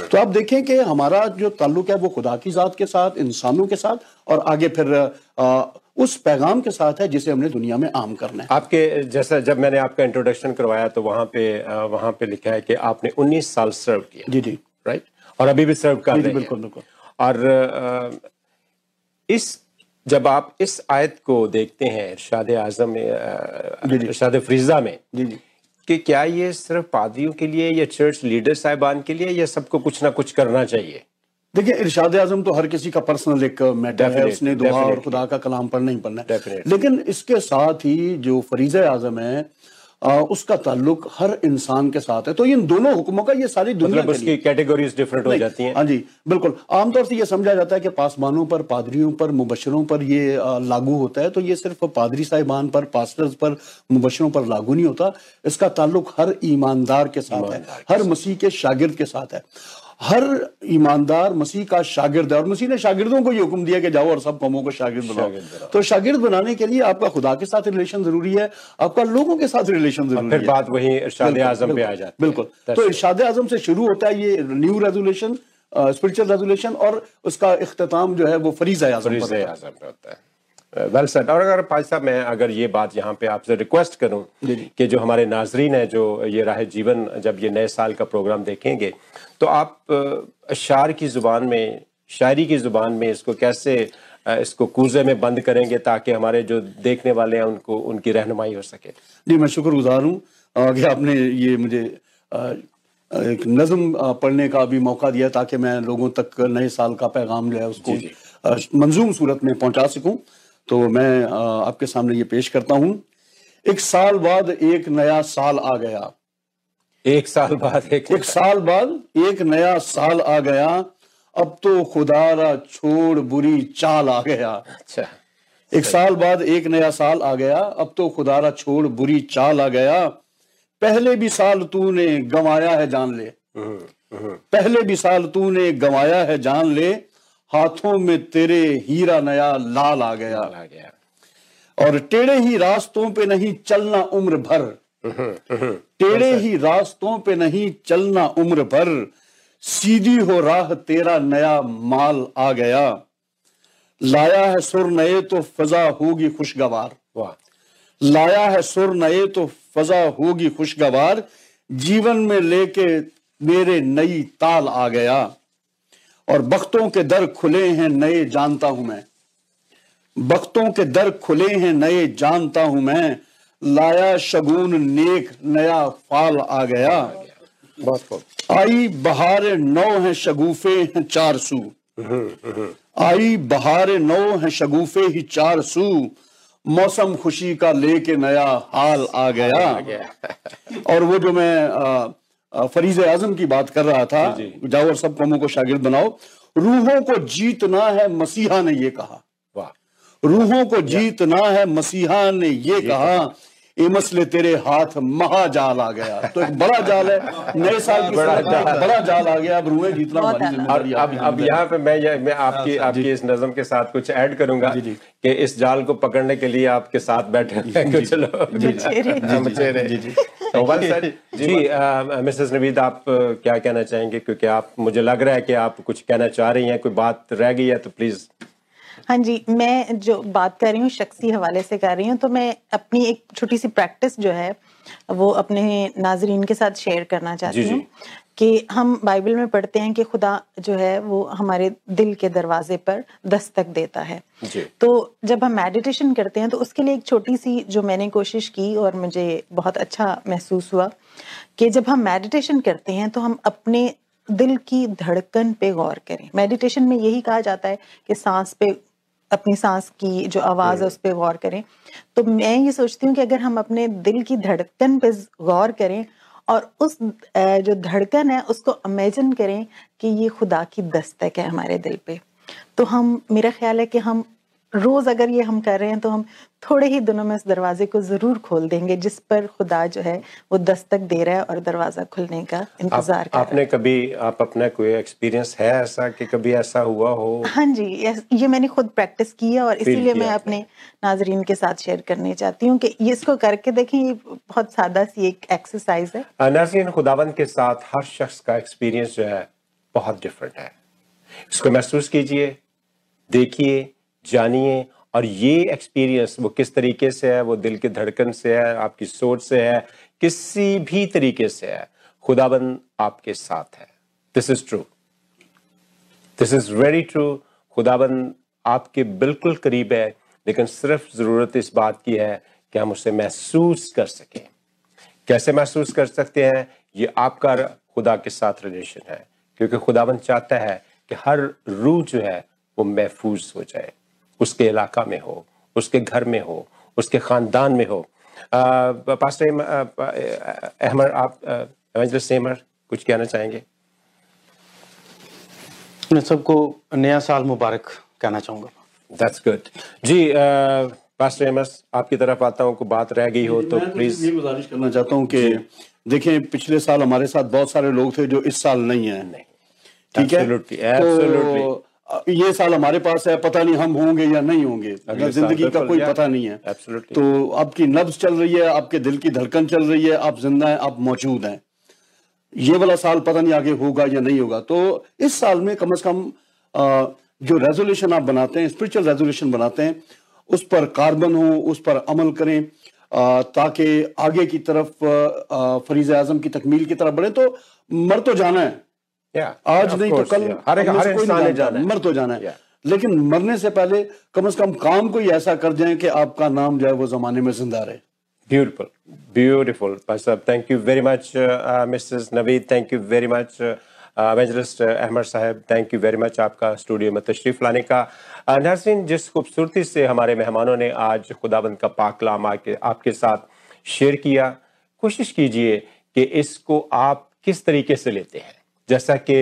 तो आप देखें कि हमारा जो ताल्लुक है वो खुदा की ज़ात के साथ इंसानों के साथ और आगे फिर आ, उस पैगाम के साथ है जिसे हमने दुनिया में आम करना है। आपके जैसा जब मैंने आपका इंट्रोडक्शन करवाया तो वहाँ पे वहाँ पे लिखा है कि आपने 19 साल सर्व किया। जी जी। राइट और अभी भी सर्व कर रहे हैं। बिल्कुल, बिल्कुल। और इस जब आप इस आयत को देखते हैं इरशाद आज़म में। इरशाद फ्रीजा में जी जी। कि क्या ये सिर्फ़ पादियों के लिए या चर्च लीडर साहिबान के लिए या सबको कुछ ना कुछ करना चाहिए? देखिए इरशाद आज़म तो हर किसी का पर्सनल एक मैटर है उसने दुआ और खुदा का कलाम पढ़ना ही पढ़ना है। लेकिन इसके साथ ही जो फरीज आज़म है आ, उसका ताल्लुक हर इंसान के साथ है। तो इन दोनों हुक्मों का ये सारी दुनिया मतलब उसकी कैटेगरीज डिफरेंट हो जाती हैं। हाँ जी बिल्कुल। आमतौर से ये समझा जाता है कि पासवानों पर पादरियों पर मुबशरों पर ये आ, लागू होता है। तो ये सिर्फ़ पादरी साहिबान पर पास्टर्स पर मुबशरों पर लागू नहीं होता। इसका ताल्लुक हर ईमानदार के साथ है। हर मसीह के शागिर्द के साथ है। हर ईमानदार मसीह का शागिर्द है और मसीह ने शागिर्दों को ये हुक्म दिया कि जाओ और सब कौमों को शागिर्द बनाओ। तो शागिर्द बनाने के लिए आपका खुदा के साथ रिलेशन ज़रूरी है आपका लोगों के साथ रिलेशन ज़रूरी फिर है। बात वही इरशाद आज़म पे आ जाती बिल्कुल। तो इरशाद आज़म से शुरू होता है ये न्यू रेजोल्यूशन स्पिरिचुअल रेजोल्यूशन और उसका इख्तिताम जो है वो फरीज आज़म पर होता है। वेल सेट और अगर भाई साहब मैं अगर ये बात यहाँ पे आपसे रिक्वेस्ट करूँ। कि जो हमारे नाजरीन हैं जो ये राह जीवन जब ये नए साल का प्रोग्राम देखेंगे तो आप अशार की ज़ुबान में शायरी की ज़ुबान में इसको कैसे इसको कूजे में बंद करेंगे ताकि हमारे जो देखने वाले हैं उनको उनकी रहनुमाई हो सके? जी मैं शुक्रगुजार हूँ। कि आपने ये मुझे एक नज़म पढ़ने का भी मौका दिया ताकि मैं लोगों तक नए साल का पैगाम जो है उसको मंजूम सूरत में पहुँचा सकूँ। तो मैं आपके सामने ये पेश करता हूँ। एक साल बाद एक नया साल आ गया। एक साल बाद एक एक साल बाद एक नया साल आ गया। अब तो खुदारा छोड़ बुरी चाल आ गया। अच्छा। एक साल बाद एक नया साल आ गया। अब तो खुदारा छोड़ बुरी चाल आ गया। पहले भी साल तूने गंवाया है जान ले। पहले भी साल तूने गंवाया है जान ले। हाथों में तेरे हीरा नया लाल आ गया। आ गया। और टेढ़े ही रास्तों पे नहीं चलना उम्र भर। टेढ़े ही रास्तों पे नहीं चलना उम्र भर सीधी हो राह तेरा नया माल आ गया। लाया है सुर नए तो फजा होगी खुशगवार। लाया है सुर नए तो फजा होगी खुशगवार। जीवन में लेके मेरे नई ताल आ गया। और बख्तों के दर खुले हैं नए जानता हूँ मैं। बख्तों के दर खुले हैं नए जानता हूँ मैं। लाया शगुन नेक नया फाल आ गया। बहुत आई बहार नौ है शगुफे हैं चार सू। आई बहार नौ है शगुफे ही चार सू। मौसम खुशी का लेके नया हाल आ गया। और वो जो मैं फरीज आज़म की बात कर रहा था जाओ और सब कौमों को शागिर्द बनाओ। रूहों को जीतना है मसीहा ने ये कहा। रूहों को जीतना है मसीहा ने ये कहा। ये मसले तेरे हाथ महाजाल आ गया। तो एक बड़ा जाल है नए साल की बड़ा जाल। बड़ा जाल आ गया अब रूहें जीतना हमारी और अब अब यहाँ पे मैं ये- मैं आपकी आपकी इस नज़म के साथ कुछ ऐड करूँगा जी, जी। कि इस जाल को पकड़ने के लिए आपके साथ बैठे हैं तो said. जी मिसेस नवीद आप क्या कहना चाहेंगे? क्योंकि आप मुझे लग रहा है कि आप कुछ कहना चाह रही हैं कोई बात रह गई है तो प्लीज़ हाँ जी मैं जो बात कर रही हूँ शख्सी हवाले से कर रही हूँ तो मैं अपनी एक छोटी सी प्रैक्टिस जो है वो अपने नाजरीन के साथ शेयर करना चाहती। हूँ कि हम बाइबल में पढ़ते हैं कि खुदा जो है वो हमारे दिल के दरवाजे पर दस्तक देता है। जी। तो जब हम मेडिटेशन करते हैं तो उसके लिए एक छोटी सी जो मैंने कोशिश की और मुझे बहुत अच्छा महसूस हुआ कि जब हम मेडिटेशन करते हैं तो हम अपने दिल की धड़कन पे गौर करें। मेडिटेशन में यही कहा जाता है कि सांस पे अपनी सांस की जो आवाज़ है उस पर गौर करें। तो मैं ये सोचती हूँ कि अगर हम अपने दिल की धड़कन पे गौर करें और उस जो धड़कन है उसको इमेजिन करें कि ये खुदा की दस्तक है हमारे दिल पे। तो हम मेरा ख्याल है कि हम रोज अगर ये हम कर रहे हैं तो हम थोड़े ही दिनों में इस दरवाजे को ज़रूर खोल देंगे जिस पर खुदा जो है वो दस्तक दे रहा है और दरवाज़ा खुलने का आप, इंतज़ार कर रहा आपने कभी आप अपना कोई एक्सपीरियंस है ऐसा कि कभी ऐसा हुआ हो? हाँ जी ये मैंने खुद प्रैक्टिस की है और इसीलिए मैं अपने नाजरीन के साथ शेयर करने चाहती हूँ कि ये इसको करके देखें ये बहुत सादा सी एक एक्सरसाइज है। नाज़रीन खुदावंद के साथ हर शख्स का एक्सपीरियंस जो है बहुत डिफरेंट है। इसको महसूस कीजिए देखिए जानिए और ये एक्सपीरियंस वो किस तरीके से है, वो दिल की धड़कन से है, आपकी सोच से है, किसी भी तरीके से है, खुदाबंद आपके साथ है। This is true this is very true खुदाबंद आपके बिल्कुल करीब है, लेकिन सिर्फ़ ज़रूरत इस बात की है कि हम उसे महसूस कर सकें। कैसे महसूस कर सकते हैं? ये आपका खुदा के साथ रिलेशन है, क्योंकि खुदाबंद चाहता है कि हर रूह जो है वो महफूज हो जाए। उसके इलाका में हो उसके घर में हो उसके खानदान में हो। पास्टर अहम- आ, आ, अहमद आप एवेंजलिस्ट अहमद कुछ कहना चाहेंगे? मैं सबको नया साल मुबारक कहना चाहूँगा। दैट्स गुड जी पास्टर अहमद आपकी तरफ़ आता हूँ कोई बात रह गई हो तो प्लीज़ ये गुजारिश करना चाहता हूँ कि देखें पिछले साल हमारे साथ बहुत सारे लोग थे जो इस साल नहीं है। नहीं। ठीक है? Absolutely, absolutely. तो ये साल हमारे पास है पता नहीं हम होंगे या नहीं होंगे। ज़िंदगी का कोई पता नहीं है Absolutely. तो आपकी नब्ज चल रही है आपके दिल की धड़कन चल रही है आप ज़िंदा हैं आप मौजूद हैं। ये वाला साल पता नहीं आगे होगा या नहीं होगा। तो इस साल में कम से कम जो रेजोल्यूशन आप बनाते हैं स्पिरिचुअल रेजोल्यूशन बनाते हैं उस पर कार्बन हो उस पर अमल करें ताकि आगे की तरफ़ फरीज आज़म की तकमील की तरफ़ बढ़े। तो मर तो जाना है आज नहीं तो कल. हर एक हर इंसान ने जाना है मर तो जाना है लेकिन मरने से पहले कम से कम काम कोई ऐसा कर जाए कि आपका नाम जो है वो जमाने में ज़िंदा रहे Beautiful, beautiful, Pastor. Thank you very much, uh, uh, Mrs. Naveed. Thank you very much, Evangelist uh, Ahmad Sahib. Thank you very much आपका स्टूडियो में तशरीफ़ लाने का uh, नाज़रीन जिस खूबसूरती से हमारे मेहमानों ने आज खुदाबंद का पाक कलाम आके आपके साथ शेयर किया कोशिश कीजिए कि इसको आप किस तरीके से लेते हैं जैसा कि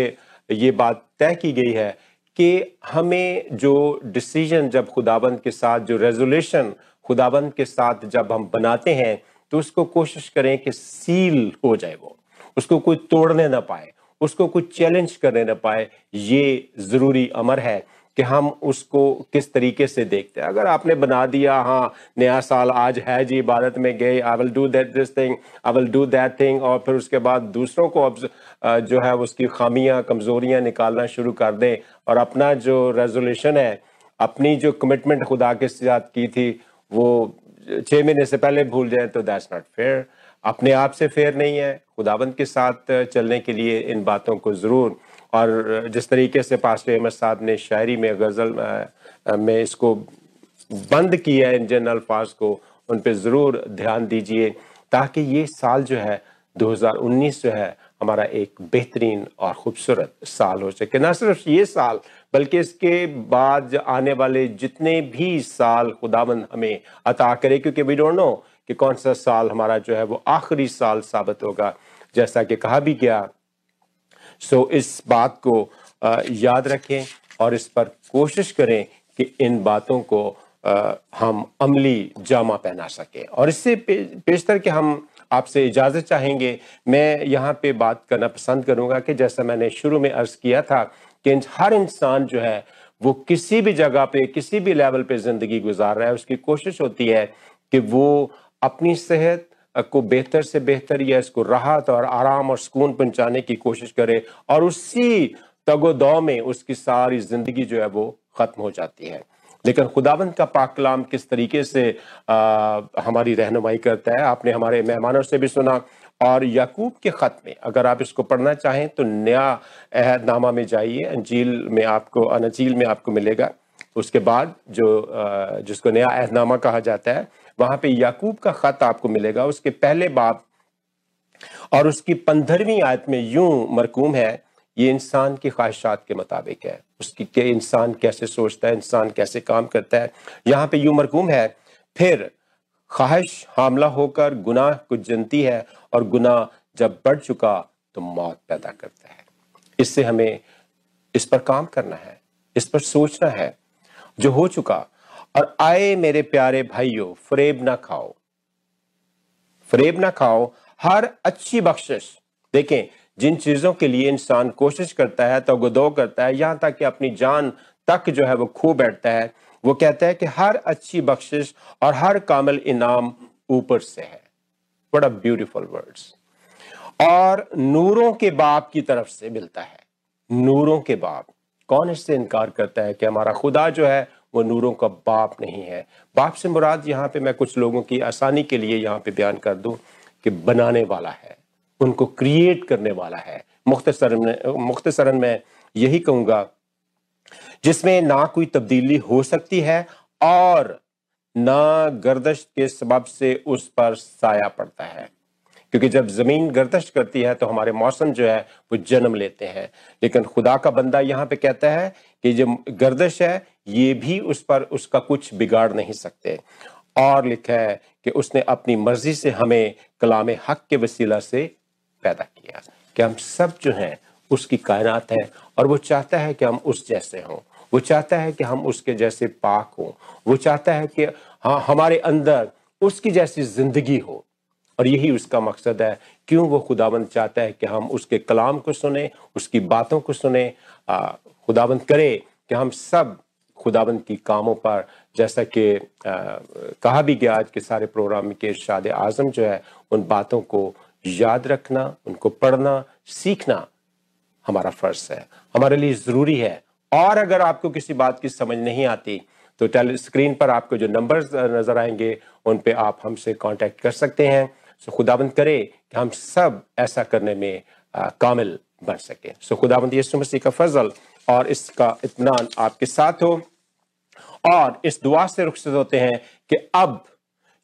ये बात तय की गई है कि हमें जो डिसीज़न जब खुदाबंद के साथ, जो रेजोल्यूशन खुदाबंद के साथ जब हम बनाते हैं तो उसको कोशिश करें कि सील हो जाए वो। उसको कोई तोड़ने ना पाए, उसको कोई चैलेंज करने ना पाए, ये ज़रूरी अमर है। कि हम उसको किस तरीके से देखते हैं। अगर आपने बना दिया हाँ नया साल आज है जी, इबादत में गए I will do that this thing I will do that thing और फिर उसके बाद दूसरों को जो है उसकी खामियाँ, कमजोरियाँ निकालना शुरू कर दें और अपना जो रेजोल्यूशन है, अपनी जो कमिटमेंट खुदा के साथ की थी, वो छः महीने से पहले भूल जाए तो दैट्स नॉट फेयर अपने आप से फेयर नहीं है। खुदाबंद के साथ चलने के लिए इन बातों को ज़रूर और जिस तरीके से पास्टर अहमद साहब ने शायरी में गज़ल में इसको बंद किया है इन जन अल्फाज को, उन पर ज़रूर ध्यान दीजिए, ताकि ये साल जो है 2019 जो है, हमारा एक बेहतरीन और खूबसूरत साल हो सके। ना सिर्फ़ ये साल, बल्कि इसके बाद आने वाले जितने भी साल खुदाबंद हमें अता करे, क्योंकि वी डोंट नो कि कौन सा साल हमारा जो है, वो आखिरी साल साबित होगा। जैसा कि कहा भी गया सो इस बात को याद रखें और इस पर कोशिश करें कि इन बातों को हम अमली जामा पहना सकें। और इससे पेशतर कि हम आपसे इजाज़त चाहेंगे, मैं यहाँ पे बात करना पसंद करूँगा कि जैसा मैंने शुरू में अर्ज़ किया था कि हर इंसान जो है, वो किसी भी जगह पे, किसी भी लेवल पे ज़िंदगी गुजार रहा है, उसकी कोशिश होती है कि वो अपनी सेहत को बेहतर से बेहतर या इसको राहत और आराम और सुकून पहुँचाने की कोशिश करे और उसी तगोदौ में उसकी सारी ज़िंदगी जो है वो खत्म हो जाती है। लेकिन खुदावंत का पाक कलाम किस तरीके से आ, हमारी रहनुमाई करता है आपने हमारे मेहमानों से भी सुना और याकूब के ख़त में अगर आप इसको पढ़ना चाहें तो नया अहदनामा में जाइए अंजील में आपको अनजील में आपको मिलेगा। उसके बाद जो जिसको नया अहदनामा कहा जाता है वहाँ पे याकूब का ख़त आपको मिलेगा, उसके पहले बाप और उसकी पंद्रहवीं आयत में यूँ मरकूम है, ये इंसान की ख्वाहिशात के मुताबिक है। उसकी के इंसान कैसे सोचता है, इंसान कैसे काम करता है, यहाँ पे यूँ मरकूम है। फिर ख्वाहिश, हामला होकर गुनाह को जनती है और गुनाह जब बढ़ चुका तो मौत पैदा करता है। इससे हमें इस पर काम करना है, इस पर सोचना है। जो हो चुका और आए मेरे प्यारे भाइयों, फरेब ना खाओ। फरेब ना खाओ। हर अच्छी बख्शिश। देखें, जिन चीज़ों के लिए इंसान कोशिश करता है तो गुदो करता है, यहाँ तक कि अपनी जान तक जो है वो खो बैठता है, वो कहता है कि हर अच्छी बख्शिश और हर कामल इनाम ऊपर से है। बड़ा ब्यूटीफुल वर्ड्स और नूरों के बाप की तरफ़ से मिलता है। नूरों के बाप। कौन इससे इनकार करता है कि हमारा खुदा जो है वो नूरों का बाप नहीं है। बाप से मुराद यहाँ पे मैं कुछ लोगों की आसानी के लिए यहाँ पे बयान कर दूँ कि बनाने वाला है, उनको क्रिएट करने वाला है। मुख्तसरन में मुख्तसरन में यही कहूँगा, जिसमें ना कोई तब्दीली हो सकती है और ना गर्दश के सबब से उस पर साया पड़ता है। क्योंकि जब ज़मीन गर्दश करती है तो हमारे मौसम जो है वो जन्म लेते हैं। लेकिन खुदा का बंदा यहाँ पे कहता है कि जो गर्दश है ये भी उस पर उसका कुछ बिगाड़ नहीं सकते। और लिखा है कि उसने अपनी मर्ज़ी से हमें कलाम हक के वसीला से पैदा किया। कि हम सब जो हैं, उसकी कायनात है और वो चाहता है कि हम उस जैसे हों। वो चाहता है कि हम उसके जैसे पाक हों। वो चाहता है कि हाँ हमारे अंदर उसकी जैसी ज़िंदगी हो। और यही उसका मकसद है। क्यों वो खुदाबंद चाहता है कि हम उसके कलाम को सुने, उसकी बातों को सुने खुदाबंद करे कि हम सब खुदाबंद की कामों पर जैसा कि कहा भी गया आज के सारे प्रोग्राम के इर्शाद आज़म जो है उन बातों को याद रखना उनको पढ़ना सीखना हमारा फ़र्ज़ है। हमारे लिए ज़रूरी है। और अगर आपको किसी बात की समझ नहीं आती तो टेली स्क्रीन पर आपको जो नंबर्स नज़र आएँगे उन पे आप हमसे कांटेक्ट कर सकते हैं। सो खुदाबंद करे कि हम सब ऐसा करने में आ, कामिल बन सके। सो खुदाबंद यसु मसीह का फजल और इसका इतमान आपके साथ हो। और इस दुआ से रुखसत होते हैं कि अब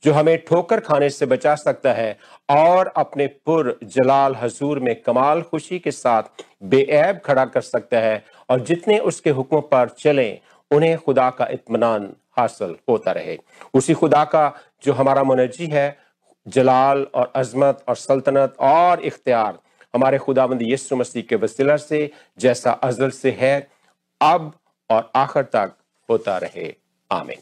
जो हमें ठोकर खाने से बचा सकता है और अपने पुर जलाल हजूर में कमाल खुशी के साथ बेऐब खड़ा कर सकता है और जितने उसके हुक्म पर चले, उन्हें खुदा का इतमान हासिल होता रहे। उसी खुदा का जो हमारा मुनजी है, जलाल और अजमत और सल्तनत और इख्तियार हमारे खुदाबंद यीशु मसीह के वसीला से जैसा अजल से है, अब और आखिर तक होता रहे। आमीन।